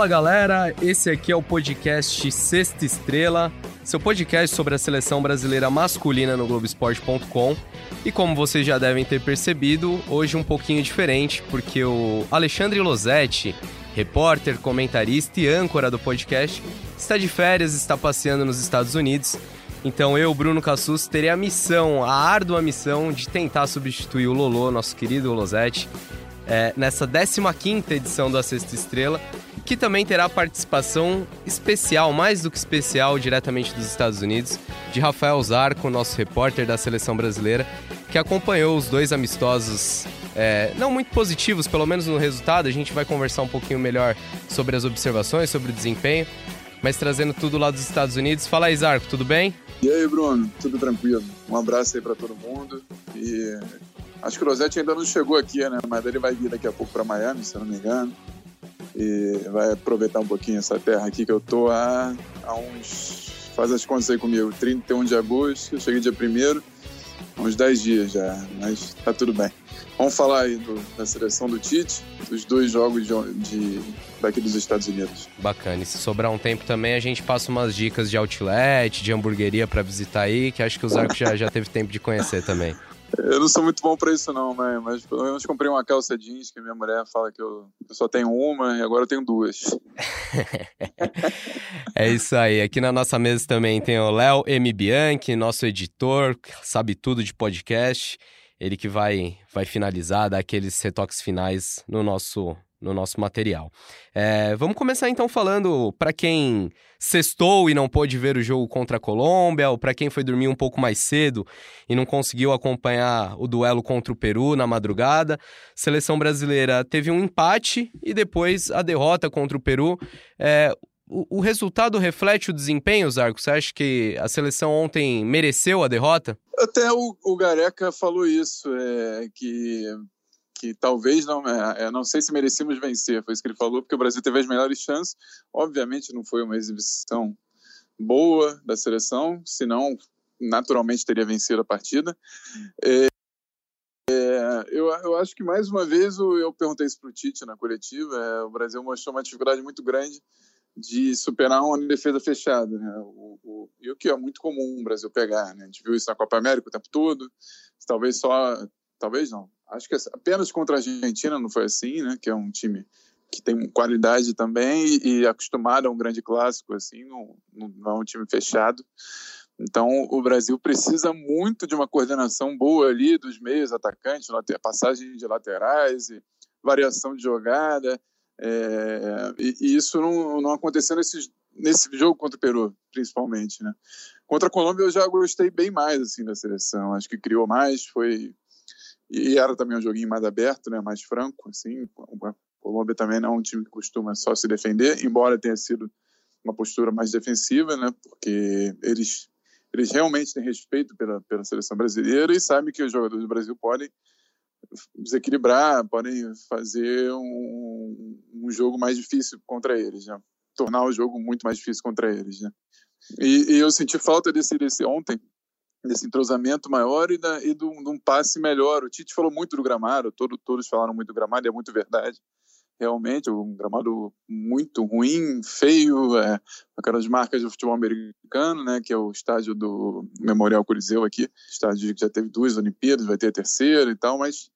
Fala galera, esse aqui é o podcast Sexta Estrela, seu podcast sobre a seleção brasileira masculina no Globoesporte.com. E como vocês já devem ter percebido, hoje um pouquinho diferente, porque o Alexandre Losetti, repórter, comentarista e âncora do podcast, está de férias, está passeando nos Estados Unidos. Então eu, Bruno Cassus, terei a missão, a árdua missão de tentar substituir o Lolo, nosso querido Losetti, é, nessa 15ª edição da Sexta Estrela que também terá participação especial, mais do que especial, diretamente dos Estados Unidos, de Rafael Zarco, nosso repórter da seleção brasileira, que acompanhou os dois amistosos, é, não muito positivos, pelo menos no resultado. A gente vai conversar um pouquinho melhor sobre as observações, sobre o desempenho, mas trazendo tudo lá dos Estados Unidos. Fala aí, Zarco, tudo bem? E aí, Bruno, tudo tranquilo? Um abraço aí para todo mundo e acho que o Rosete ainda não chegou aqui, né? Mas ele vai vir daqui a pouco para Miami, se eu não me engano e vai aproveitar um pouquinho essa terra aqui que eu tô há, há uns. Faz as contas aí comigo, 31 de agosto, eu cheguei dia 1 uns 10 dias já, mas tá tudo bem. Vamos falar aí do, da seleção do Tite, dos dois jogos de, de, daqui dos Estados Unidos. Bacana. E se sobrar um tempo também, a gente passa umas dicas de outlet, de hamburgueria para visitar aí, que acho que o Zarco já, já teve tempo de conhecer também. Eu não sou muito bom para isso não, mas, mas pelo menos comprei uma calça jeans que minha mulher fala que eu, eu só tenho uma e agora eu tenho duas. é isso aí. Aqui na nossa mesa também tem o Léo M. Bianchi, nosso editor, sabe tudo de podcast. Ele que vai, vai finalizar, dar aqueles retoques finais no nosso no nosso material. É, vamos começar então falando para quem sextou e não pôde ver o jogo contra a Colômbia, ou para quem foi dormir um pouco mais cedo e não conseguiu acompanhar o duelo contra o Peru na madrugada. Seleção brasileira teve um empate e depois a derrota contra o Peru. É, o, o, resultado reflete o desempenho, Zarco? Você acha que a seleção ontem mereceu a derrota? Até o, o Gareca falou isso, é, que que talvez não, é, é, não sei se merecíamos vencer, foi isso que ele falou, porque o Brasil teve as melhores chances. Obviamente não foi uma exibição boa da seleção, senão naturalmente teria vencido a partida. É, é, eu, eu, acho que mais uma vez eu perguntei isso para o Tite na coletiva. É, o Brasil mostrou uma dificuldade muito grande de superar uma defesa fechada, né? o, o, e o que é muito comum o Brasil pegar. Né? A gente viu isso na Copa América o tempo todo. Talvez só, talvez não, Acho que apenas contra a Argentina não foi assim, né? Que é um time que tem qualidade também e, acostumado a um grande clássico, assim, não, não é um time fechado. Então, o Brasil precisa muito de uma coordenação boa ali dos meios atacantes, passagem de laterais, e variação de jogada. É, e, e, isso não, não aconteceu nesse, nesse jogo contra o Peru, principalmente. Né? Contra a Colômbia, eu já gostei bem mais assim da seleção. Acho que criou mais, foi e era também um joguinho mais aberto, né, mais franco, assim. O Colômbia também não é um time que costuma só se defender, embora tenha sido uma postura mais defensiva, né, porque eles eles realmente têm respeito pela, pela seleção brasileira e sabem que os jogadores do Brasil podem desequilibrar, podem fazer um, um jogo mais difícil contra eles, né? tornar o jogo muito mais difícil contra eles. Né? E, e eu senti falta desse, desse ontem, desse entrosamento maior e, da, e de, um, de, um, passe melhor. O Tite falou muito do gramado, todo, todos falaram muito do gramado, e é muito verdade. Realmente, um gramado muito ruim, feio, é, aquelas marcas do futebol americano, né, que é o estádio do Memorial Coliseu aqui, estádio que já teve duas Olimpíadas, vai ter a terceira e tal, mas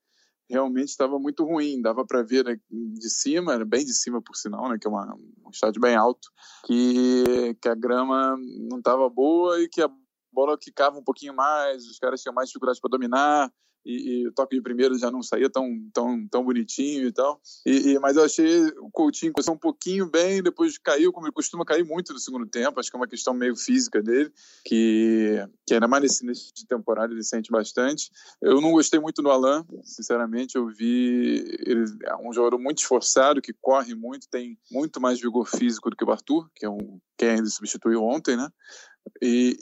realmente estava muito ruim, dava para ver né, de cima, bem de cima por sinal, né, que é uma, um estádio bem alto, que, que a grama não estava boa e que a bola quicava um pouquinho mais, os caras tinham mais dificuldade para dominar, e, e, o toque de primeiro já não saía tão, tão, tão bonitinho e tal. E, e, mas eu achei o Coutinho começou um pouquinho bem, depois caiu, como ele costuma cair muito no segundo tempo. Acho que é uma questão meio física dele, que, que ainda mais nesse, nesse temporada ele sente bastante. Eu não gostei muito do Alan, sinceramente. Eu vi ele é um jogador muito esforçado, que corre muito, tem muito mais vigor físico do que o Arthur, que é um, quem ele substituiu ontem, né? E,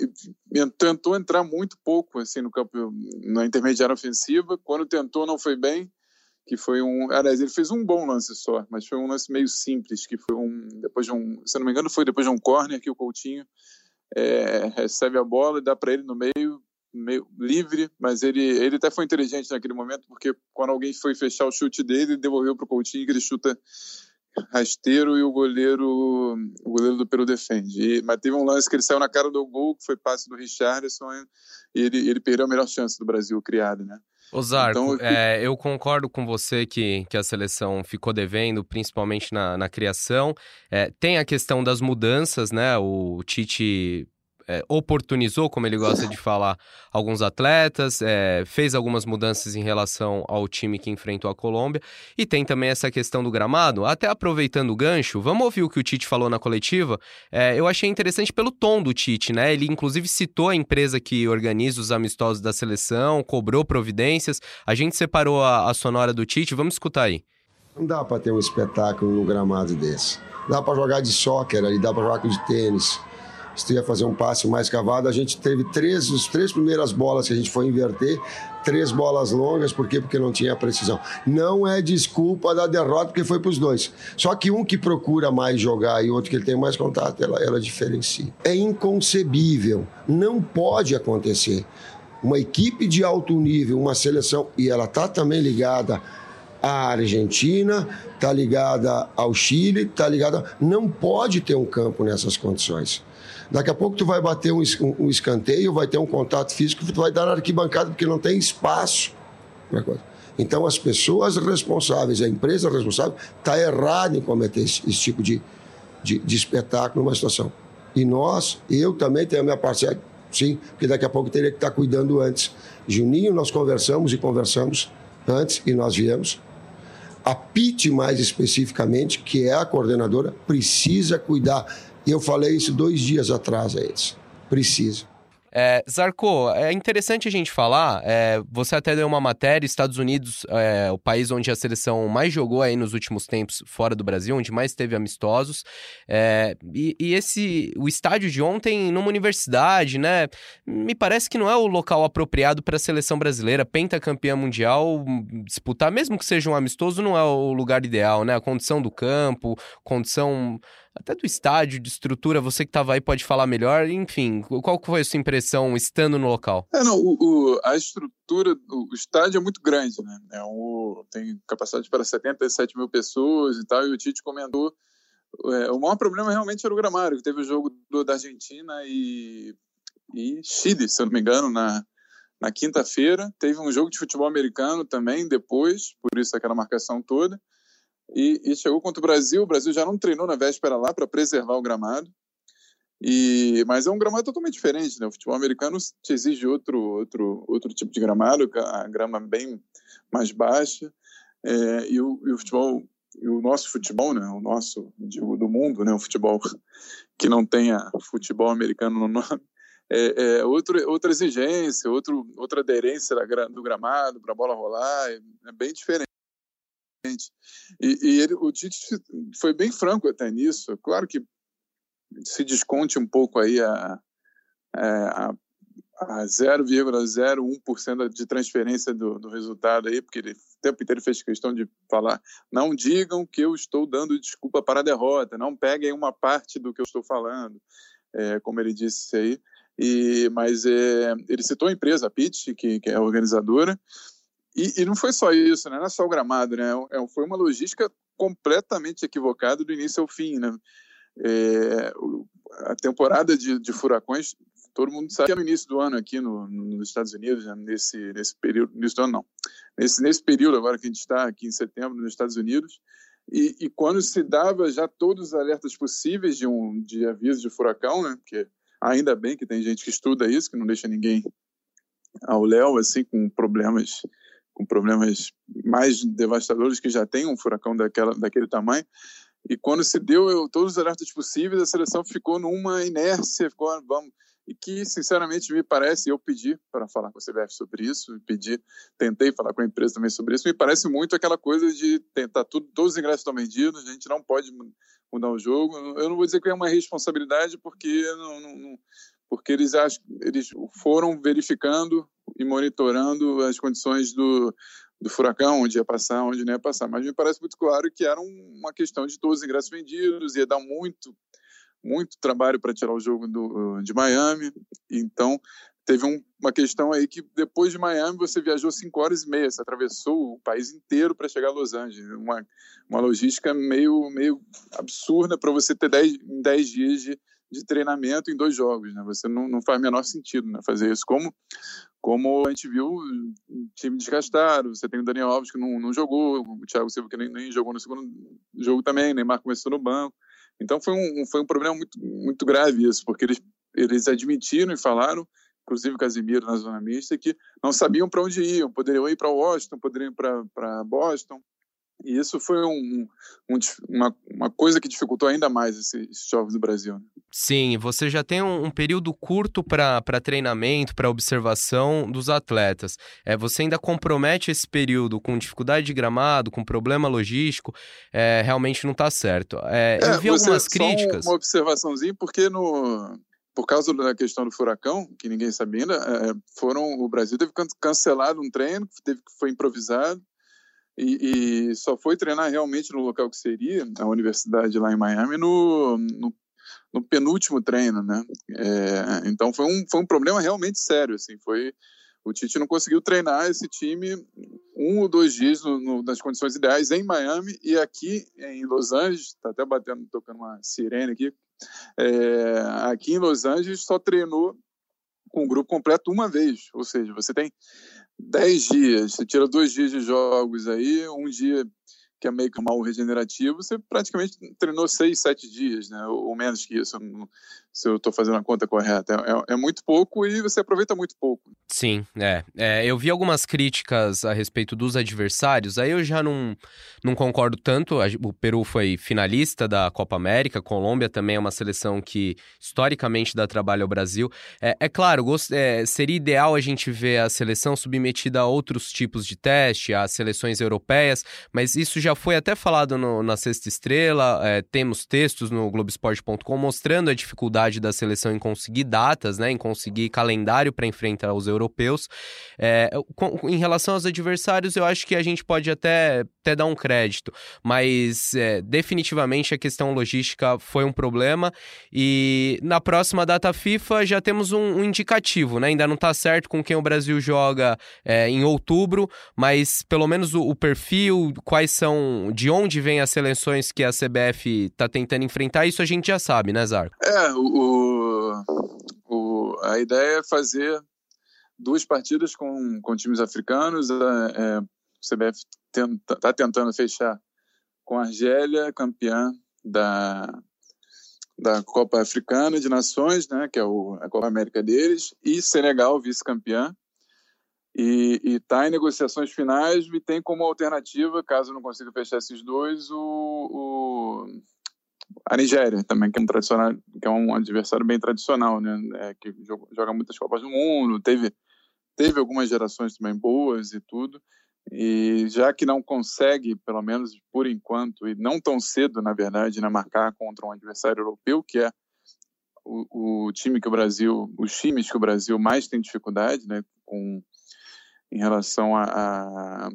e, tentou entrar muito pouco assim no campo na intermediária ofensiva. Quando tentou não foi bem que foi um aliás ele fez um bom lance só mas foi um lance meio simples que foi um depois de um se não me engano foi depois de um corner que o Coutinho é, recebe a bola e dá para ele no meio meio livre, mas ele, ele até foi inteligente naquele momento, porque quando alguém foi fechar o chute dele, ele devolveu para o Coutinho que ele chuta rasteiro e o goleiro o goleiro do Peru defende. E, mas teve um lance que ele saiu na cara do gol, que foi passe do Richardson, e ele, ele perdeu a melhor chance do Brasil criado, né? Osarco, então, eu... É, eu concordo com você que, que a seleção ficou devendo, principalmente na, na criação. É, tem a questão das mudanças, né? O Tite é, oportunizou, como ele gosta de falar, alguns atletas, é, fez algumas mudanças em relação ao time que enfrentou a Colômbia. E tem também essa questão do gramado. Até aproveitando o gancho, vamos ouvir o que o Tite falou na coletiva. É, eu achei interessante pelo tom do Tite, né? Ele inclusive citou a empresa que organiza os amistosos da seleção, cobrou providências. A gente separou a, a sonora do Tite, vamos escutar aí. Não dá para ter um espetáculo no gramado desse. Dá para jogar de soccer ali, dá para jogar de tênis se tu ia fazer um passe mais cavado, a gente teve três, as três primeiras bolas que a gente foi inverter, três bolas longas, por quê? Porque não tinha precisão. Não é desculpa da derrota, porque foi para os dois. Só que um que procura mais jogar e outro que tem mais contato, ela, ela diferencia. É inconcebível, não pode acontecer. Uma equipe de alto nível, uma seleção, e ela está também ligada à Argentina, está ligada ao Chile, está ligada. Não pode ter um campo nessas condições. Daqui a pouco tu vai bater um, um, escanteio, vai ter um contato físico, tu vai dar arquibancada porque não tem espaço. Então as pessoas responsáveis, a empresa responsável, está errada em cometer esse, esse tipo de, de, de, espetáculo numa situação. E nós, eu também tenho a minha parcela, sim, porque daqui a pouco teria que estar tá cuidando antes. Juninho, nós conversamos e conversamos antes e nós viemos. A PIT, mais especificamente, que é a coordenadora, precisa cuidar e eu falei isso dois dias atrás a eles. Preciso. É, Zarco, é interessante a gente falar. É, você até deu uma matéria, Estados Unidos, é, o país onde a seleção mais jogou aí nos últimos tempos fora do Brasil, onde mais teve amistosos. É, e, e, esse, o estádio de ontem, numa universidade, né? Me parece que não é o local apropriado para a seleção brasileira, pentacampeã mundial, disputar, mesmo que seja um amistoso, não é o lugar ideal, né? A condição do campo, condição até do estádio, de estrutura, você que estava aí pode falar melhor. Enfim, qual foi a sua impressão estando no local? É, não, o, o, a estrutura, o estádio é muito grande, né? É um, tem capacidade para 77 mil pessoas e tal, e o Tite comentou. É, o maior problema realmente era o gramado, que teve o jogo do, da Argentina e, e Chile, se eu não me engano, na, na quinta-feira. Teve um jogo de futebol americano também depois, por isso aquela marcação toda. E, e, chegou contra o Brasil. O Brasil já não treinou na véspera lá para preservar o gramado. E, mas é um gramado totalmente diferente, né? O futebol americano te exige outro, outro, outro tipo de gramado, a grama bem mais baixa. É, e, o, e, o, futebol, e o nosso futebol, né? O nosso, digo, do mundo, né? O futebol que não tenha futebol americano no nome, é, é outro, outra exigência, outro, outra aderência do gramado para a bola rolar, é, é bem diferente. E, e ele, o Tite foi bem franco até nisso. Claro que se desconte um pouco aí a, é, a, a 0,01% de transferência do, do, resultado aí, porque ele o tempo inteiro fez questão de falar, não digam que eu estou dando desculpa para a derrota, não peguem uma parte do que eu estou falando, é, como ele disse aí. E, mas é, ele citou a empresa, a Pitch, que, que é a organizadora, e, e, não foi só isso, né? não é só o gramado, né? É, foi uma logística completamente equivocada do início ao fim. Né? É, a temporada de, de, furacões, todo mundo sabe que é no início do ano aqui no, nos Estados Unidos, né? nesse, nesse período, início do ano não, nesse, nesse período agora que a gente está aqui em setembro nos Estados Unidos, e, e, quando se dava já todos os alertas possíveis de um de aviso de furacão, né? Porque ainda bem que tem gente que estuda isso, que não deixa ninguém ao léu assim com problemas com problemas mais devastadores que já tem um furacão daquela, daquele tamanho. E quando se deu eu, todos os alertas possíveis, a seleção ficou numa inércia, ficou, vamos, e que, sinceramente, me parece, eu pedi para falar com a CBF sobre isso, pedi, tentei falar com a empresa também sobre isso, me parece muito aquela coisa de tentar tudo, todos os ingressos estão vendidos, a gente não pode mudar o jogo. Eu não vou dizer que é uma responsabilidade, porque não, não, porque eles, eles foram verificando e monitorando as condições do, do furacão, onde ia passar, onde não ia passar. Mas me parece muito claro que era uma questão de todos os ingressos vendidos, ia dar muito, muito trabalho para tirar o jogo do, de Miami. Então, teve um, uma questão aí que depois de Miami você viajou cinco horas e meia, você atravessou o país inteiro para chegar a Los Angeles. Uma, uma logística meio, meio absurda para você ter dez, dez dias de, de treinamento em dois jogos. Né? Você não, não faz menor sentido né, fazer isso. Como, como a gente viu, um time desgastado. Você tem o Daniel Alves que não, não jogou, o Thiago Silva que nem, nem jogou no segundo jogo também, Neymar começou no banco. Então foi um, foi um problema muito, muito grave isso, porque eles, eles admitiram e falaram inclusive o Casimiro na zona mista, que não sabiam para onde iam, poderiam ir para Washington, poderiam ir para Boston. E isso foi um, um, uma, uma coisa que dificultou ainda mais esses jogos do Brasil. Né? Sim, você já tem um, um período curto para treinamento, para observação dos atletas. É, você ainda compromete esse período com dificuldade de gramado, com problema logístico, é, realmente não está certo. É, eu é, vi algumas críticas. uma observaçãozinha, porque no, por causa da questão do furacão, que ninguém sabia ainda, é, foram, o Brasil teve cancelado um treino, teve foi improvisado e, e, só foi treinar realmente no local que seria a universidade lá em Miami no, no, no penúltimo treino, né? É, então foi um, foi um problema realmente sério, assim, foi o Tite não conseguiu treinar esse time um ou dois dias no, no, nas condições ideais em Miami e aqui em Los Angeles, está até batendo, tocando uma sirene aqui, é, aqui em Los Angeles só treinou com o grupo completo uma vez, ou seja, você tem dez dias, você tira dois dias de jogos aí, um dia que é meio que mal regenerativo, você praticamente treinou seis, sete dias, né? ou menos que isso, se eu estou fazendo a conta correta. É, é, muito pouco e você aproveita muito pouco. Sim, é. é. Eu vi algumas críticas a respeito dos adversários, aí eu já não, não concordo tanto. O Peru foi finalista da Copa América, a Colômbia também é uma seleção que historicamente dá trabalho ao Brasil. É, é claro, gost... é, seria ideal a gente ver a seleção submetida a outros tipos de teste, às seleções europeias, mas isso já foi até falado no, na Sexta Estrela, é, temos textos no Globoesporte.com mostrando a dificuldade dificuldade da seleção em conseguir datas, né, em conseguir calendário para enfrentar os europeus. É, com, em relação aos adversários, eu acho que a gente pode até, até dar um crédito, mas é, definitivamente a questão logística foi um problema e na próxima data FIFA já temos um, um indicativo, né? Ainda não está certo com quem o Brasil joga é, em outubro, mas pelo menos o, o perfil, quais são, de onde vêm as seleções que a CBF está tentando enfrentar, isso a gente já sabe, né, Zarco? É, o, o, o, a ideia é fazer duas partidas com, com times africanos. É, o CBF está tenta, tentando fechar com a Argélia, campeã da, da Copa Africana de Nações, né, que é o, a Copa América deles, e Senegal, vice-campeã. E está em negociações finais e tem como alternativa, caso não consiga fechar esses dois, o, o a Nigéria também, que é um tradicional, que é um adversário bem tradicional, né? É, que joga, muitas Copas do Mundo, teve teve algumas gerações também boas e tudo. E já que não consegue, pelo menos por enquanto, e não tão cedo, na verdade, né, marcar contra um adversário europeu, que é o, o, time que o Brasil, os times que o Brasil mais tem dificuldade, né, com em relação à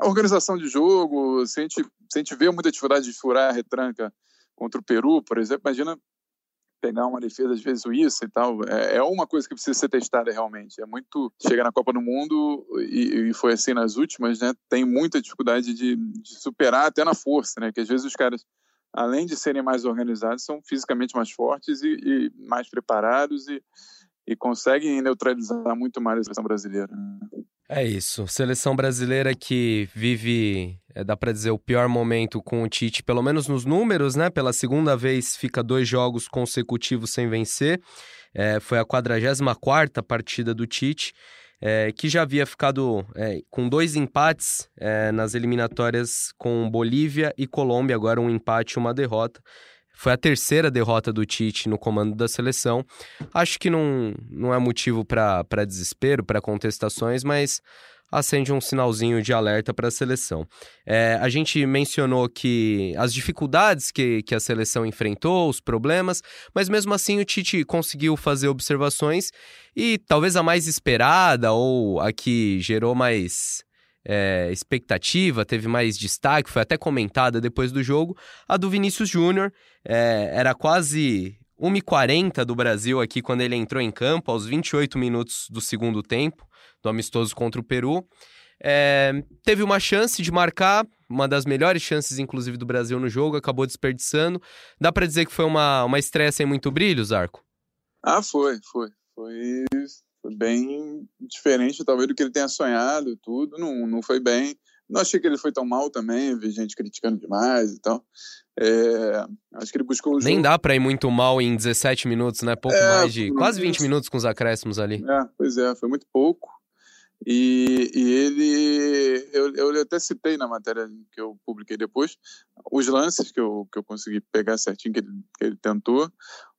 organização de jogo, se a, gente, se a gente vê muita dificuldade de furar a retranca contra o Peru, por exemplo, imagina pegar uma defesa às vezes suíça e tal. É, é, uma coisa que precisa ser testada realmente. É muito chegar na Copa do Mundo e, e foi assim nas últimas, né? Tem muita dificuldade de, de, superar até na força, né? Que às vezes os caras, além de serem mais organizados, são fisicamente mais fortes e, e mais preparados e, e conseguem neutralizar muito mais a seleção brasileira. É isso. Seleção brasileira que vive, é, dá para dizer, o pior momento com o Tite, pelo menos nos números, né? Pela segunda vez fica dois jogos consecutivos sem vencer. É, foi a 44 partida do Tite, é, que já havia ficado é, com dois empates é, nas eliminatórias com Bolívia e Colômbia, agora um empate e uma derrota. Foi a terceira derrota do Tite no comando da seleção. Acho que não, não é motivo para desespero, para contestações, mas acende um sinalzinho de alerta para a seleção. É, a gente mencionou que as dificuldades que, que a seleção enfrentou, os problemas, mas mesmo assim o Tite conseguiu fazer observações e talvez a mais esperada ou a que gerou mais é, expectativa, teve mais destaque, foi até comentada depois do jogo, a do Vinícius Júnior. É, era quase 1h40 do Brasil aqui quando ele entrou em campo, aos 28 minutos do segundo tempo, do amistoso contra o Peru. É, teve uma chance de marcar, uma das melhores chances, inclusive, do Brasil no jogo, acabou desperdiçando. Dá para dizer que foi uma, uma estreia sem muito brilho, Zarco? Ah, foi, foi. Foi, foi bem diferente, talvez, do que ele tenha sonhado e tudo. Não, não foi bem. Não achei que ele foi tão mal também, vi gente criticando demais e tal. É, acho que ele buscou o jogo. Nem dá pra ir muito mal em 17 minutos, né? Pouco é, mais de. Quase 20 minutos com os acréscimos ali. É, pois é, foi muito pouco. E, e ele, eu, eu até citei na matéria que eu publiquei depois, os lances que eu, que eu consegui pegar certinho que ele, que ele tentou.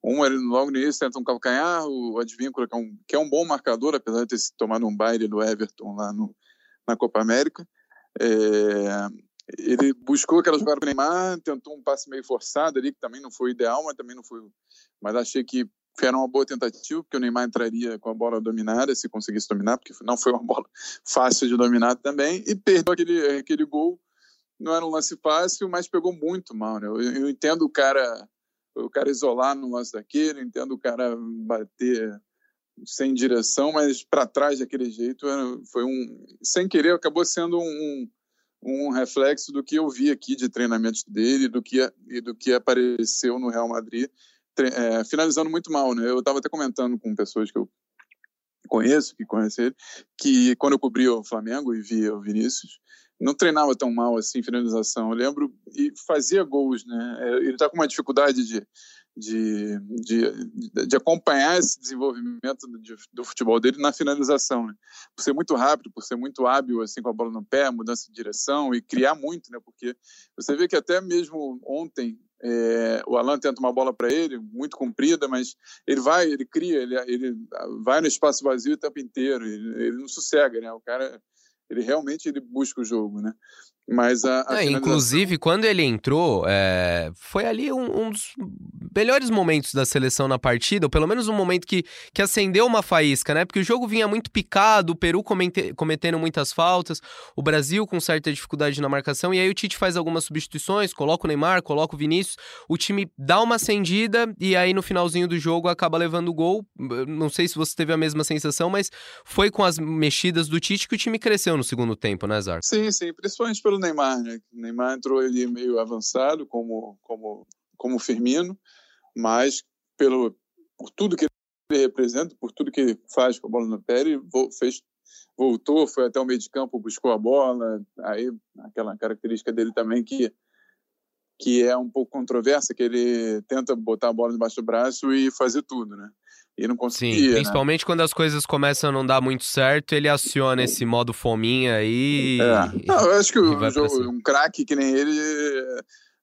Um, ele logo no início tenta um calcanhar, o Advíncula, que é um, que é um bom marcador, apesar de ter tomado um baile do Everton lá no, na Copa América. É, ele buscou aquela jogada com o Neymar, tentou um passe meio forçado ali, que também não foi ideal, mas também não foi. Mas achei que era uma boa tentativa, porque o Neymar entraria com a bola dominada, se conseguisse dominar, porque não foi uma bola fácil de dominar também, e perdeu aquele, aquele gol. Não era um lance fácil, mas pegou muito mal. Né? Eu, eu entendo o cara, o cara isolar no lance daquele, entendo o cara bater sem direção, mas para trás daquele jeito foi um sem querer acabou sendo um, um reflexo do que eu vi aqui de treinamentos dele do que e do que apareceu no Real Madrid é, finalizando muito mal né eu estava até comentando com pessoas que eu conheço que conhecem ele que quando eu cobri o Flamengo e via o Vinícius não treinava tão mal assim finalização eu lembro e fazia gols né é, ele está com uma dificuldade de de, de, de acompanhar esse desenvolvimento do, do futebol dele na finalização, né? por ser muito rápido, por ser muito hábil assim com a bola no pé, mudança de direção e criar muito, né? Porque você vê que até mesmo ontem é, o Alan tenta uma bola para ele, muito comprida, mas ele vai, ele cria, ele, ele vai no espaço vazio o tempo inteiro, ele, ele não sossega, né? O cara ele realmente ele busca o jogo, né? Mas a, a é, finalização... Inclusive, quando ele entrou, é, foi ali um, um, dos melhores momentos da seleção na partida, ou pelo menos um momento que, que acendeu uma faísca, né? Porque o jogo vinha muito picado, o Peru comente, cometendo muitas faltas, o Brasil com certa dificuldade na marcação, e aí o Tite faz algumas substituições, coloca o Neymar, coloca o Vinícius, o time dá uma acendida, e aí no finalzinho do jogo acaba levando o gol. Não sei se você teve a mesma sensação, mas foi com as mexidas do Tite que o time cresceu no segundo tempo, né, Zar? Sim, sim, principalmente pelo Neymar, né? O Neymar entrou ali meio avançado, como, como, como Firmino, mas pelo, por tudo que ele representa, por tudo que ele faz com a bola no pé, ele fez, voltou, foi até o meio de campo, buscou a bola, aí aquela característica dele também que que é um pouco controversa, que ele tenta botar a bola debaixo do braço e fazer tudo, né? e não conseguia. Sim, né? principalmente né? quando as coisas começam a não dar muito certo, ele aciona esse modo fominha aí. É. Não, eu acho que um, jogo, um craque que nem ele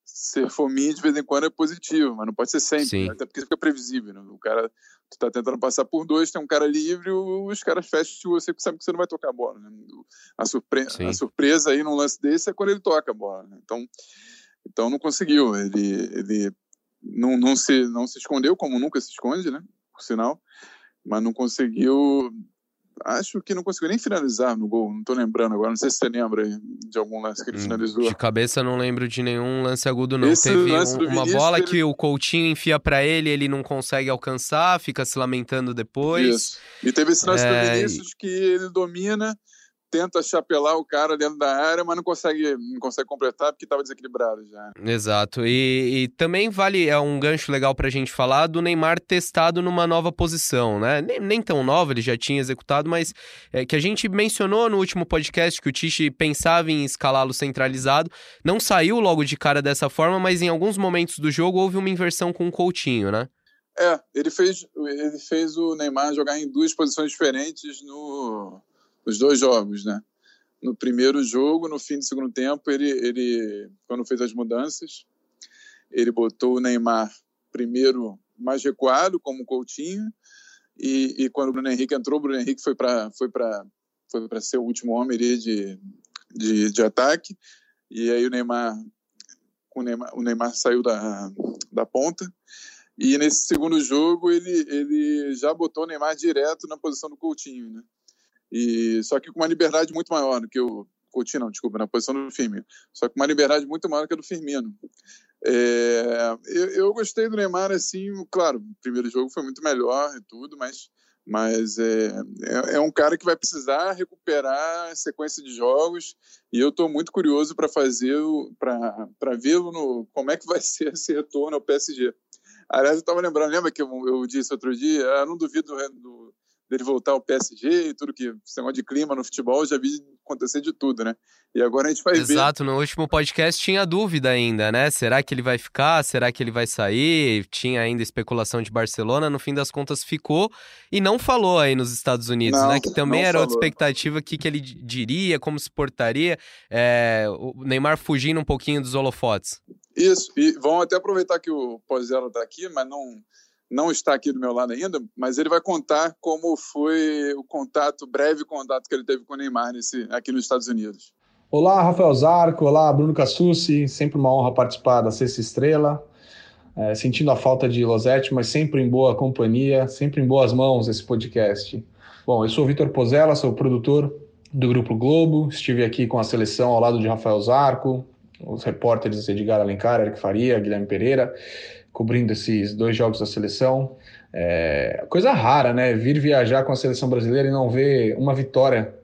ser fominha de vez em quando é positivo, mas não pode ser sempre, Sim. até porque fica previsível. Né? O cara, tu tá tentando passar por dois, tem um cara livre, os caras fecham você sabe que você não vai tocar a bola. Né? A, surpre a surpresa aí num lance desse é quando ele toca a bola. Né? Então, então não conseguiu. Ele, ele não, não, se, não se escondeu, como nunca se esconde, né? por sinal, mas não conseguiu. Acho que não conseguiu nem finalizar no gol, não tô lembrando agora. Não sei se você lembra de algum lance que ele hum, finalizou. De cabeça não lembro de nenhum lance agudo, não. Esse Teve um, uma bola ele... que o Coutinho enfia para ele, ele não consegue alcançar, fica se lamentando depois. Isso. E teve esse lance é... do Vinícius que ele domina tenta chapelar o cara dentro da área, mas não consegue, não consegue completar porque estava desequilibrado já. Exato. E, e, também vale, é um gancho legal para a gente falar do Neymar testado numa nova posição, né? Nem, nem tão nova, ele já tinha executado, mas é, que a gente mencionou no último podcast que o Tiche pensava em escalá-lo centralizado. Não saiu logo de cara dessa forma, mas em alguns momentos do jogo houve uma inversão com o Coutinho, né? É, ele fez, ele fez o Neymar jogar em duas posições diferentes no os dois jogos, né? No primeiro jogo, no fim do segundo tempo, ele, ele quando fez as mudanças, ele botou o Neymar primeiro mais recuado, como o Coutinho, e, e quando o Bruno Henrique entrou, o Bruno Henrique foi para foi para foi para ser o último homem de, de, de ataque, e aí o Neymar, o Neymar, o Neymar saiu da, da ponta, e nesse segundo jogo ele, ele já botou o Neymar direto na posição do Coutinho, né? E só que com uma liberdade muito maior, do que o Coutinho não, desculpa, na posição do Firmino. Só que uma liberdade muito maior que a do Firmino. É, eu, eu, gostei do Neymar, assim, claro, o primeiro jogo foi muito melhor e tudo, mas, mas é, é, é um cara que vai precisar recuperar a sequência de jogos e eu estou muito curioso para fazer, para vê-lo como é que vai ser esse retorno ao PSG. Aliás, eu estava lembrando, lembra que eu, eu, disse outro dia, eu ah, não duvido do, do dele voltar ao PSG e tudo que esse negócio de clima no futebol, já vi acontecer de tudo, né? E agora a gente vai Exato, ver. Exato, no último podcast tinha dúvida ainda, né? Será que ele vai ficar? Será que ele vai sair? Tinha ainda especulação de Barcelona, no fim das contas ficou e não falou aí nos Estados Unidos, não, né? Que também era falou. outra expectativa, o que, que ele diria, como se portaria. É, o Neymar fugindo um pouquinho dos holofotes. Isso, e vão até aproveitar que o Pozella está aqui, mas não não está aqui do meu lado ainda, mas ele vai contar como foi o contato, breve contato que ele teve com o Neymar nesse, aqui nos Estados Unidos. Olá, Rafael Zarco, olá, Bruno Cassucci, sempre uma honra participar da Sexta Estrela, é, sentindo a falta de Losete, mas sempre em boa companhia, sempre em boas mãos esse podcast. Bom, eu sou o Vitor Pozella, sou produtor do Grupo Globo, estive aqui com a seleção ao lado de Rafael Zarco, os repórteres Edgar Alencar, Eric Faria, Guilherme Pereira, cobrindo esses dois jogos da seleção. É, coisa rara, né? Vir viajar com a seleção brasileira e não ver uma vitória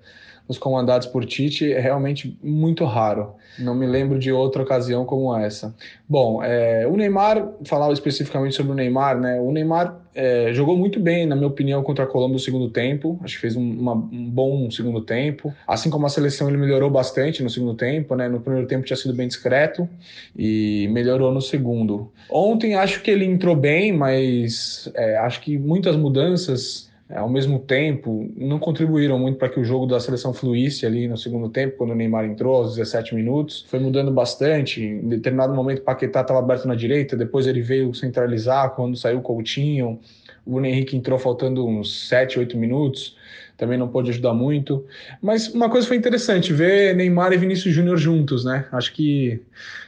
nos comandados por Tite é realmente muito raro. Não me lembro de outra ocasião como essa. Bom, é, o Neymar, falar especificamente sobre o Neymar, né? O Neymar é, jogou muito bem, na minha opinião, contra a Colômbia no segundo tempo. Acho que fez um, uma, um, bom segundo tempo. Assim como a seleção, ele melhorou bastante no segundo tempo, né? No primeiro tempo tinha sido bem discreto e melhorou no segundo. Ontem acho que ele entrou bem, mas é, acho que muitas mudanças ao mesmo tempo, não contribuíram muito para que o jogo da seleção fluísse ali no segundo tempo, quando o Neymar entrou aos 17 minutos. Foi mudando bastante. Em determinado momento, Paquetá estava aberto na direita, depois ele veio centralizar quando saiu o Coutinho. O Bruno Henrique entrou faltando uns 7, 8 minutos, também não pôde ajudar muito. Mas uma coisa foi interessante, ver Neymar e Vinícius Júnior juntos, né? Acho que,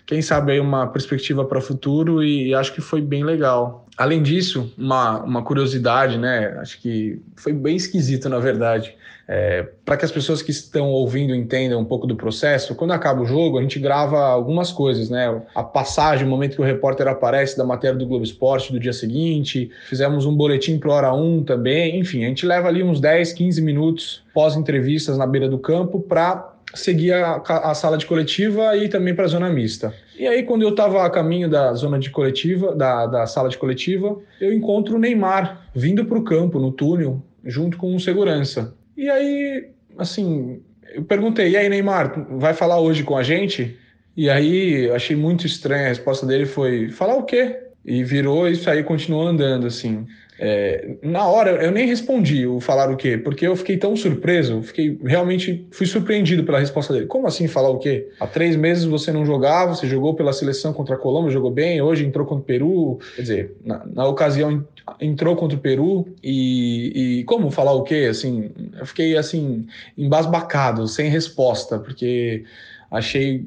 quem sabe, aí uma perspectiva para o futuro e acho que foi bem legal. Além disso, uma, uma curiosidade, né? Acho que foi bem esquisito, na verdade. É, Para que as pessoas que estão ouvindo entendam um pouco do processo, quando acaba o jogo, a gente grava algumas coisas, né? A passagem, o momento que o repórter aparece da matéria do Globo Esporte do dia seguinte, fizemos um boletim para hora 1 também. Enfim, a gente leva ali uns 10, 15 minutos pós-entrevistas na beira do campo para seguir a, a, sala de coletiva e também para a zona mista. E aí, quando eu estava a caminho da zona de coletiva, da, da sala de coletiva, eu encontro o Neymar vindo para o campo, no túnel, junto com um segurança. E aí, assim, eu perguntei: e aí, Neymar, vai falar hoje com a gente? E aí, achei muito estranha a resposta dele: foi, falar o quê? E virou e saiu continuou andando, assim. É, na hora eu nem respondi o falar o quê, porque eu fiquei tão surpreso, fiquei realmente fui surpreendido pela resposta dele. Como assim falar o quê? Há três meses você não jogava, você jogou pela seleção contra a Colômbia, jogou bem, hoje entrou contra o Peru, quer dizer, na, na ocasião entrou contra o Peru e, e, como falar o quê? Assim, eu fiquei assim embasbacado, sem resposta, porque achei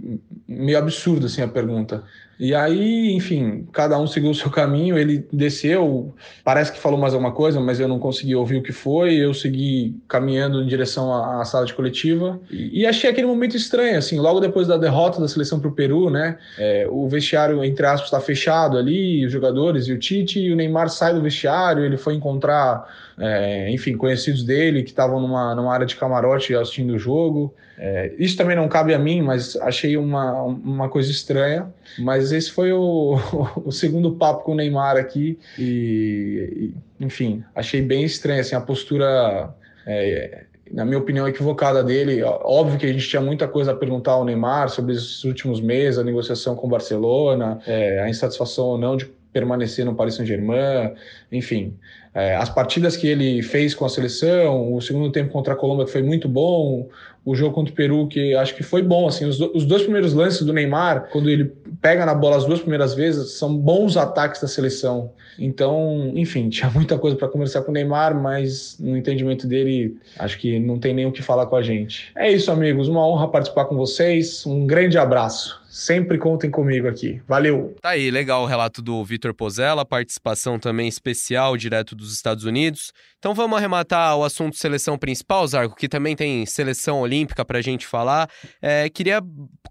meio absurdo assim a pergunta. E aí, enfim, cada um seguiu o seu caminho. Ele desceu, parece que falou mais alguma coisa, mas eu não consegui ouvir o que foi. Eu segui caminhando em direção à, à sala de coletiva e, achei aquele momento estranho, assim, logo depois da derrota da seleção para o Peru, né? É, o vestiário, entre aspas, está fechado ali, os jogadores e o Tite, e o Neymar sai do vestiário, ele foi encontrar é, enfim, conhecidos dele que estavam numa, numa área de camarote assistindo o jogo. É, isso também não cabe a mim, mas achei uma, uma coisa estranha. Mas esse foi o, o segundo papo com o Neymar aqui e, e enfim, achei bem estranho assim, a postura. É, na minha opinião, equivocada dele. Óbvio que a gente tinha muita coisa a perguntar ao Neymar sobre esses últimos meses, a negociação com o Barcelona, é, a insatisfação ou não de permanecer no Paris Saint-Germain, enfim. É, as partidas que ele fez com a seleção, o segundo tempo contra a Colômbia que foi muito bom, o jogo contra o Peru que acho que foi bom, assim, os, do, os dois primeiros lances do Neymar, quando ele pega na bola as duas primeiras vezes, são bons ataques da seleção. Então, enfim, tinha muita coisa para conversar com o Neymar, mas no entendimento dele, acho que não tem nem o que falar com a gente. É isso, amigos, uma honra participar com vocês. Um grande abraço. Sempre contem comigo aqui. Valeu. Tá aí, legal o relato do Vitor Pozella, participação também especial direto dos dos Estados Unidos. Então vamos arrematar o assunto seleção principal, Zarco, que também tem seleção olímpica para a gente falar. É, queria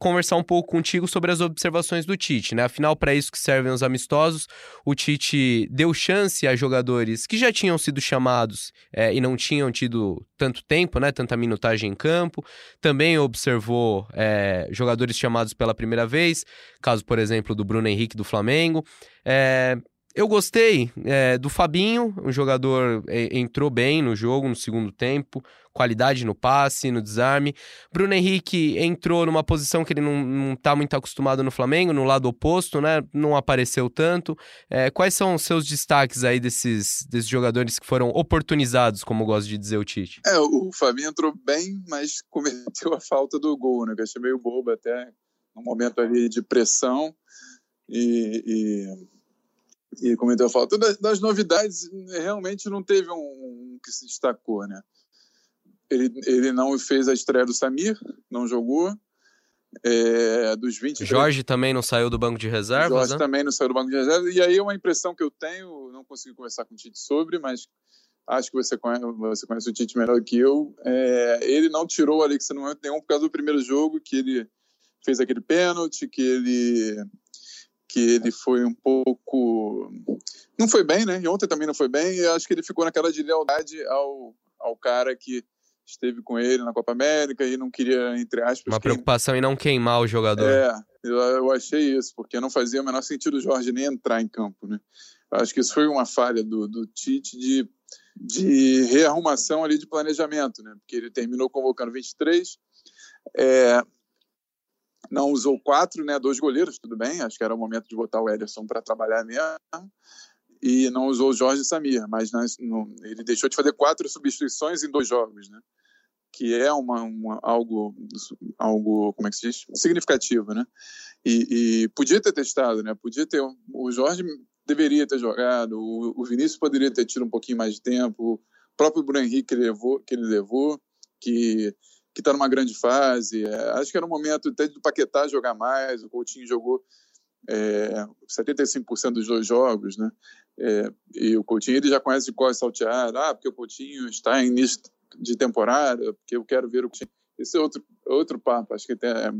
conversar um pouco contigo sobre as observações do Tite, né? Afinal, para isso que servem os amistosos, o Tite deu chance a jogadores que já tinham sido chamados é, e não tinham tido tanto tempo, né? Tanta minutagem em campo. Também observou é, jogadores chamados pela primeira vez, caso, por exemplo, do Bruno Henrique do Flamengo. É, eu gostei é, do Fabinho, um jogador é, entrou bem no jogo no segundo tempo, qualidade no passe, no desarme. Bruno Henrique entrou numa posição que ele não, não tá muito acostumado no Flamengo, no lado oposto, né? Não apareceu tanto. É, quais são os seus destaques aí desses, desses jogadores que foram oportunizados, como gosta de dizer o Tite? É, o Fabinho entrou bem, mas cometeu a falta do gol, né? Que eu achei meio bobo até no momento ali de pressão. e, e e cometeu falta. Das, das, novidades, realmente não teve um, um, que se destacou, né? Ele, ele não fez a estreia do Samir, não jogou. É, dos 20. Jorge também não saiu do banco de reservas. Jorge né? também não saiu do banco de reservas. E aí, uma impressão que eu tenho, não consegui conversar com o Tite sobre, mas acho que você conhece, você conhece o Tite melhor que eu. É, ele não tirou o Alex no momento nenhum por causa do primeiro jogo, que ele fez aquele pênalti, que ele que ele foi um pouco. Não foi bem, né? E ontem também não foi bem, e acho que ele ficou naquela de lealdade ao, ao cara que esteve com ele na Copa América e não queria, entre aspas. Uma preocupação em não queimar o jogador. É, eu, eu achei isso, porque não fazia o menor sentido o Jorge nem entrar em campo, né? Acho que isso foi uma falha do, do Tite de, de rearrumação ali de planejamento, né? Porque ele terminou convocando 23. É, não usou quatro, né? Dois goleiros, tudo bem. Acho que era o momento de botar o Ederson para trabalhar mesmo. E não usou o Jorge Samir, mas nas, ele deixou de fazer quatro substituições em dois jogos, né? Que é uma, uma algo, algo, como é que se diz? Significativo, né? E, e, podia ter testado, né? Podia ter. O Jorge deveria ter jogado, o, o Vinícius poderia ter tido um pouquinho mais de tempo, o próprio Bruno Henrique que ele levou, que, ele levou, que que está numa grande fase. É, acho que era o momento até do Paquetá jogar mais. O Coutinho jogou é, 75% dos dois jogos, né? É, e o Coutinho ele já conhece de qual saltear. Ah, porque o Coutinho está em início de temporada, porque eu quero ver o Coutinho. Esse é outro, outro papo. Acho que tem, é,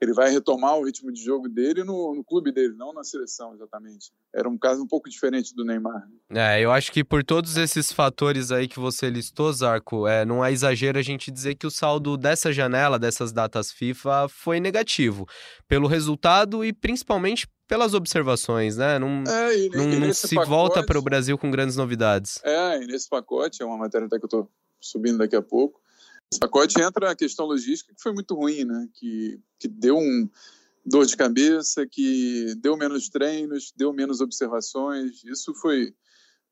ele vai retomar o ritmo de jogo dele no, no, clube dele, não na seleção, exatamente. Era um caso um pouco diferente do Neymar. É, eu acho que por todos esses fatores aí que você listou, Zarco, é, não é exagero a gente dizer que o saldo dessa janela, dessas datas FIFA, foi negativo. Pelo resultado e principalmente pelas observações, né? Não, é, e, não, e não se pacote, volta para o Brasil com grandes novidades. É, e nesse pacote, é uma matéria até que eu estou subindo daqui a pouco, esse pacote entra a questão logística, que foi muito ruim, né? Que, que deu um dor de cabeça, que deu menos treinos, deu menos observações. Isso foi,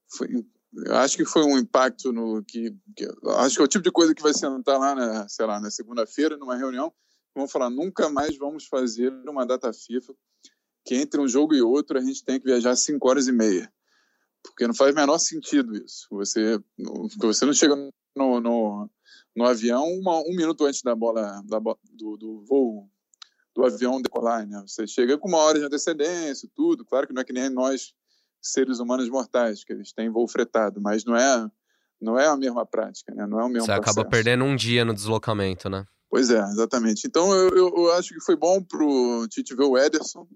foi acho que foi um impacto no que, que, acho que é o tipo de coisa que vai sentar lá na, sei lá, na segunda-feira numa reunião, vamos falar nunca mais vamos fazer uma data FIFA que entre um jogo e outro a gente tem que viajar cinco horas e meia, porque não faz o menor sentido isso. Você, você não chega no, no no avião uma, um minuto antes da bola da, do, do voo do avião decolar, né? Você chega com uma hora de antecedência, tudo. Claro que não é que nem nós seres humanos mortais, que eles têm voo fretado, mas não é não é a mesma prática, né? Não é o mesmo Você processo. acaba perdendo um dia no deslocamento, né? Pois é, exatamente. Então eu, eu, eu acho que foi bom pro Tite ver o Ederson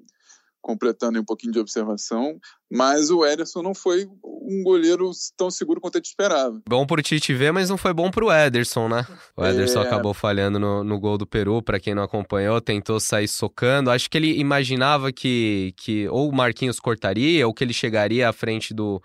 completando um pouquinho de observação, mas o Ederson não foi um goleiro tão seguro quanto a gente esperava. Bom pro Tite ver, mas não foi bom pro Ederson, né? O Ederson é... acabou falhando no, no gol do Peru, para quem não acompanhou, tentou sair socando. Acho que ele imaginava que, que ou o Marquinhos cortaria, ou que ele chegaria à frente do,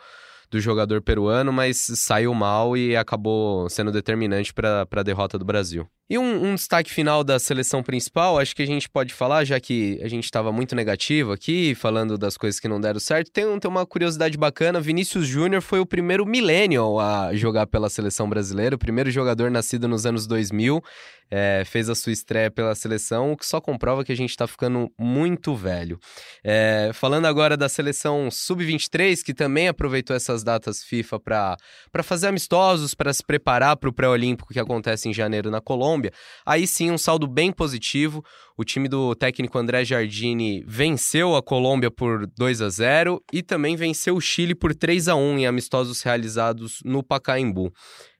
do jogador peruano, mas saiu mal e acabou sendo determinante para a derrota do Brasil. E um, um, destaque final da seleção principal, acho que a gente pode falar, já que a gente estava muito negativo aqui, falando das coisas que não deram certo, tem, tem uma curiosidade bacana: Vinícius Júnior foi o primeiro millennial a jogar pela seleção brasileira, o primeiro jogador nascido nos anos 2000, é, fez a sua estreia pela seleção, o que só comprova que a gente está ficando muito velho. É, falando agora da seleção sub-23, que também aproveitou essas datas FIFA para fazer amistosos, para se preparar para o pré-olímpico que acontece em janeiro na Colômbia. Colômbia, aí sim um saldo bem positivo. O time do técnico André Jardini venceu a Colômbia por 2 a 0 e também venceu o Chile por 3 a 1 em amistosos realizados no Pacaembu.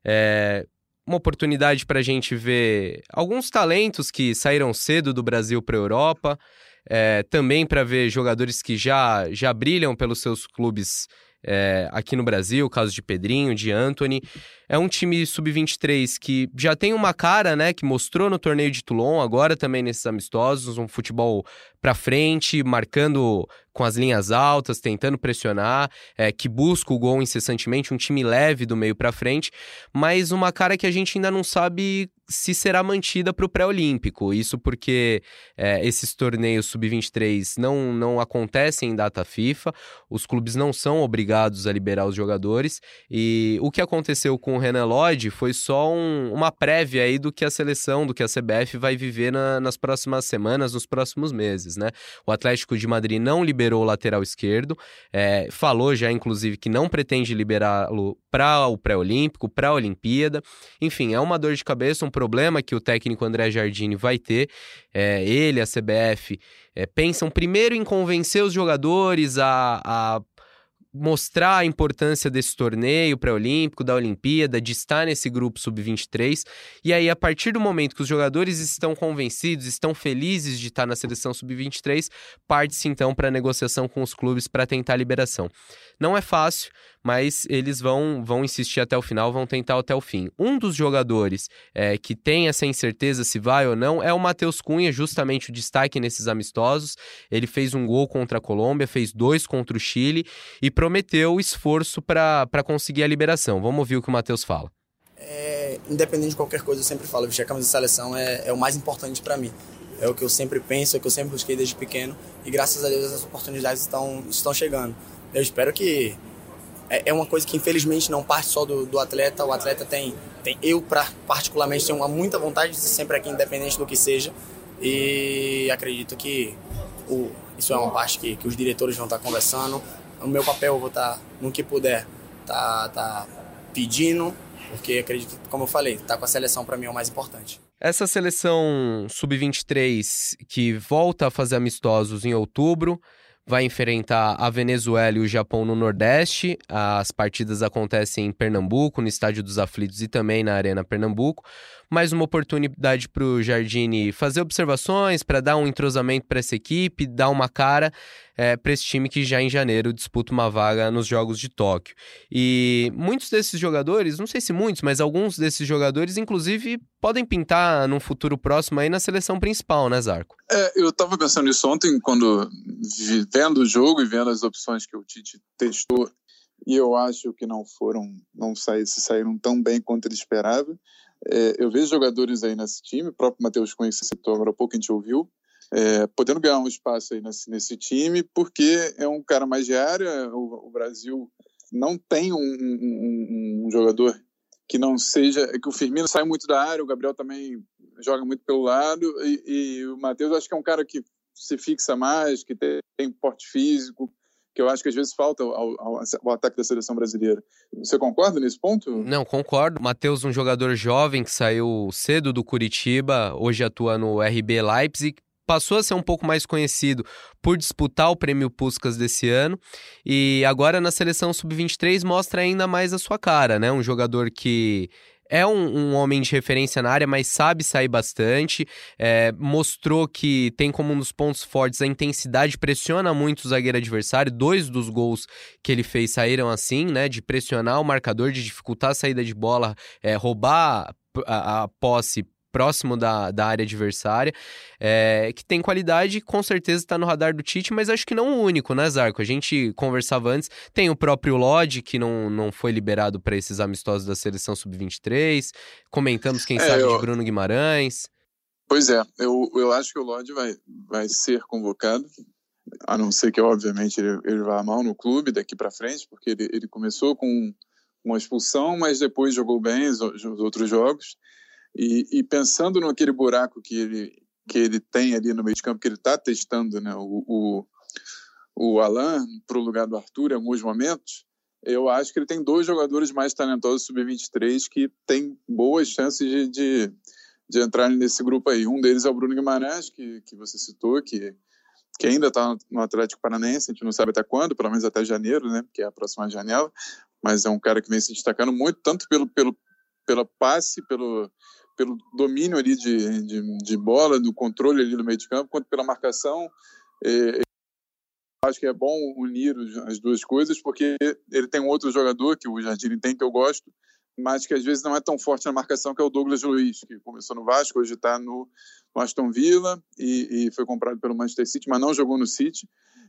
É, uma oportunidade para a gente ver alguns talentos que saíram cedo do Brasil para a Europa, é, também para ver jogadores que já, já brilham pelos seus clubes é, aqui no Brasil, caso de Pedrinho, de Anthony. É um time sub-23 que já tem uma cara, né, que mostrou no torneio de Toulon, agora também nesses amistosos, um futebol para frente, marcando com as linhas altas, tentando pressionar, é, que busca o gol incessantemente, um time leve do meio para frente, mas uma cara que a gente ainda não sabe se será mantida para o pré-olímpico. Isso porque é, esses torneios sub-23 não, não acontecem em data FIFA, os clubes não são obrigados a liberar os jogadores, e o que aconteceu com o Renan Lodge foi só um, uma prévia aí do que a seleção, do que a CBF vai viver na, nas próximas semanas, nos próximos meses, né? O Atlético de Madrid não liberou o lateral esquerdo, é, falou já, inclusive, que não pretende liberá-lo para o pré-olímpico, para a Olimpíada. Enfim, é uma dor de cabeça, um problema que o técnico André Jardine vai ter. É, ele, a CBF, é, pensam primeiro em convencer os jogadores a, a mostrar a importância desse torneio pré-olímpico, da Olimpíada, de estar nesse grupo sub-23. E aí, a partir do momento que os jogadores estão convencidos, estão felizes de estar na seleção sub-23, parte-se então para a negociação com os clubes para tentar a liberação. Não é fácil, mas eles vão, vão insistir até o final, vão tentar até o fim. Um dos jogadores é, que tem essa incerteza se vai ou não é o Matheus Cunha, justamente o destaque nesses amistosos. Ele fez um gol contra a Colômbia, fez dois contra o Chile e prometeu esforço para conseguir a liberação. Vamos ouvir o que o Matheus fala. É, independente de qualquer coisa, eu sempre falo, vestir a camisa de seleção é, é o mais importante para mim. É o que eu sempre penso, é o que eu sempre busquei desde pequeno e graças a Deus as oportunidades estão, estão chegando eu espero que é, é uma coisa que infelizmente não parte só do, do atleta. O atleta tem, tem eu pra, particularmente tenho uma muita vontade de ser sempre aqui, independente do que seja. E acredito que o, isso é uma parte que, que os diretores vão estar conversando. O meu papel eu vou estar no que puder, tá, tá pedindo, porque acredito como eu falei, tá com a seleção para mim é o mais importante. Essa seleção sub-23 que volta a fazer amistosos em outubro, vai enfrentar a Venezuela e o Japão no Nordeste. As partidas acontecem em Pernambuco, no Estádio dos Aflitos e também na Arena Pernambuco mais uma oportunidade para o Jardine fazer observações, para dar um entrosamento para essa equipe, dar uma cara é, para esse time que já em janeiro disputa uma vaga nos Jogos de Tóquio. E muitos desses jogadores, não sei se muitos, mas alguns desses jogadores, inclusive, podem pintar num futuro próximo aí na seleção principal, né, Zarco? É, eu estava pensando nisso ontem, quando vendo o jogo e vendo as opções que o Tite testou e eu acho que não foram, não saíram, saíram tão bem quanto ele esperava. É, eu vejo jogadores aí nesse time, o próprio Matheus Cunha que você citou agora há pouco, a gente ouviu, é, podendo ganhar um espaço aí nesse, nesse, time, porque é um cara mais de área, o, o Brasil não tem um, um, um, jogador que não seja, que o Firmino sai muito da área, o Gabriel também joga muito pelo lado, e, e o Matheus acho que é um cara que se fixa mais, que tem, tem porte físico, que eu acho que às vezes falta ao, ataque da seleção brasileira. Você concorda nesse ponto? Não, concordo. Matheus, um jogador jovem que saiu cedo do Curitiba, hoje atua no RB Leipzig, passou a ser um pouco mais conhecido por disputar o prêmio Puskas desse ano e agora na seleção sub-23 mostra ainda mais a sua cara, né? Um jogador que é um, um, homem de referência na área, mas sabe sair bastante. É, mostrou que tem como um dos pontos fortes a intensidade, pressiona muito o zagueiro adversário. Dois dos gols que ele fez saíram assim, né? De pressionar o marcador, de dificultar a saída de bola, é, roubar a, a posse próximo da, da área adversária, é, que tem qualidade, com certeza está no radar do Tite, mas acho que não o único, né, Zarco? A gente conversava antes, tem o próprio Lodge, que não, não foi liberado para esses amistosos da seleção sub-23, comentamos, quem é, sabe, eu... de Bruno Guimarães. Pois é, eu, eu acho que o Lodge vai, vai ser convocado, a não ser que, obviamente, ele, ele vá mal no clube daqui para frente, porque ele, ele começou com uma expulsão, mas depois jogou bem os, os outros jogos. E, e, pensando naquele buraco que ele, que ele tem ali no meio de campo, que ele está testando né, o, o, o Alan para o lugar do Arthur em alguns momentos, eu acho que ele tem dois jogadores mais talentosos sub-23 que têm boas chances de, de, de entrar nesse grupo aí. Um deles é o Bruno Guimarães, que, que você citou, que, que ainda está no Atlético Paranaense, a gente não sabe até quando, pelo menos até janeiro, né, que é a próxima janela, mas é um cara que vem se destacando muito, tanto pelo, pelo, pelo passe, pelo, pelo domínio ali de, de, de bola, do controle ali do meio de campo, quanto pela marcação. É, acho que é bom unir as duas coisas, porque ele tem um outro jogador que o Jardim tem, que eu gosto, mas que às vezes não é tão forte na marcação, que é o Douglas Luiz, que começou no Vasco, hoje está no, Aston Villa e, e, foi comprado pelo Manchester City, mas não jogou no City,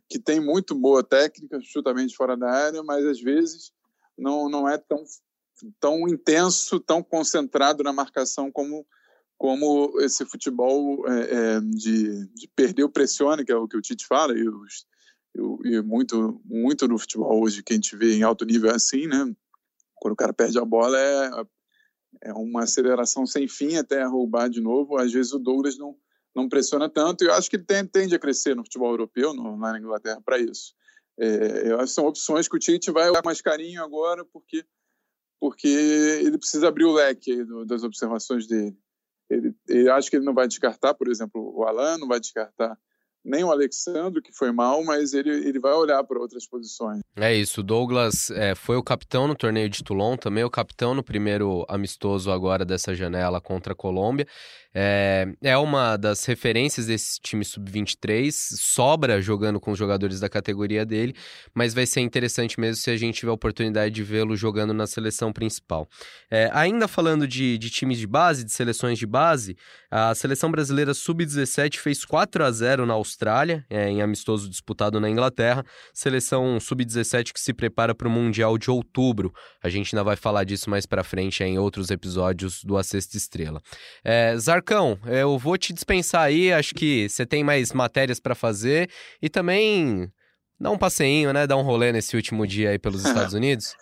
que tem muito boa técnica, chutamente fora da área, mas às vezes não, não é tão, tão intenso, tão concentrado na marcação como como esse futebol é, é, de, de perder o pressione, que é o que o Tite fala, e, os, e muito, muito no futebol hoje que a gente vê em alto nível é assim, né? quando o cara perde a bola é, é uma aceleração sem fim até roubar de novo. Às vezes o Douglas não, não pressiona tanto e eu acho que ele tende a crescer no futebol europeu, no, na Inglaterra, para isso. É, eu acho que são opções que o Tite vai olhar mais carinho agora porque, porque ele precisa abrir o leque do, das observações dele. Ele, ele acha que ele não vai descartar, por exemplo, o Alan, não vai descartar nem o Alexandre, que foi mal, mas ele, ele vai olhar para outras posições. É isso, o Douglas é, foi o capitão no torneio de Toulon, também o capitão no primeiro amistoso agora dessa janela contra a Colômbia. É, é uma das referências desse time sub-23, sobra jogando com os jogadores da categoria dele, mas vai ser interessante mesmo se a gente tiver a oportunidade de vê-lo jogando na seleção principal. É, ainda falando de, de times de base, de seleções de base, a seleção brasileira sub-17 fez 4 a 0 na Austrália, é, em amistoso disputado na Inglaterra. Seleção sub-17 que se prepara para o Mundial de outubro. A gente ainda vai falar disso mais para frente em outros episódios do A Sexta Estrela. É, Zarcão, eu vou te dispensar aí, acho que você tem mais matérias para fazer e também dar um passeinho, né? Dar um rolê nesse último dia aí pelos Estados Unidos.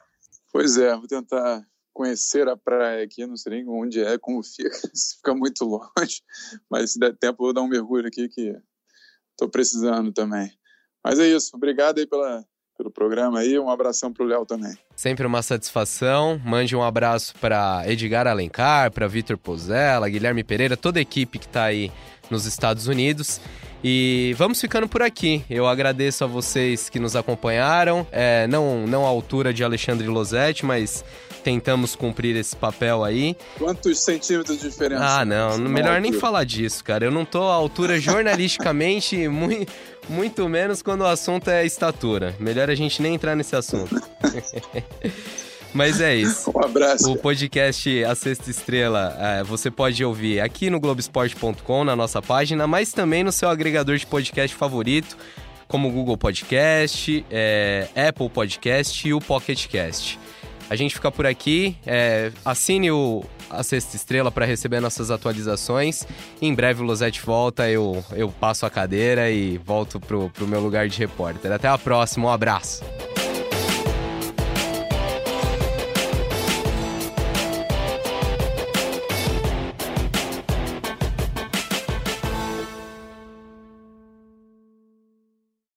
Pois é, vou tentar conhecer a praia aqui, não sei nem onde é, como fica, se fica muito longe, mas se der tempo eu vou dar um mergulho aqui que estou precisando também. Mas é isso, obrigado aí pela, pelo programa aí, um abração para o Léo também. Sempre uma satisfação, mande um abraço para Edgar Alencar, para Vitor Pozella, Guilherme Pereira, toda a equipe que está aí nos Estados Unidos. E vamos ficando por aqui. Eu agradeço a vocês que nos acompanharam. É, não, não à altura de Alexandre Losetti, mas tentamos cumprir esse papel aí. Quantos centímetros de diferença? Ah, não, melhor nem falar disso, cara. Eu não tô à altura jornalisticamente, muito, muito menos quando o assunto é estatura. Melhor a gente nem entrar nesse assunto. Mas é isso. Um abraço. O podcast A Sexta Estrela é, você pode ouvir aqui no Globesport.com, na nossa página, mas também no seu agregador de podcast favorito, como o Google Podcast, é, Apple Podcast e o Pocket Cast. A gente fica por aqui. É, assine o a Sexta Estrela para receber nossas atualizações. Em breve o Losete volta, eu, eu passo a cadeira e volto pro, pro meu lugar de repórter. Até a próxima, um abraço.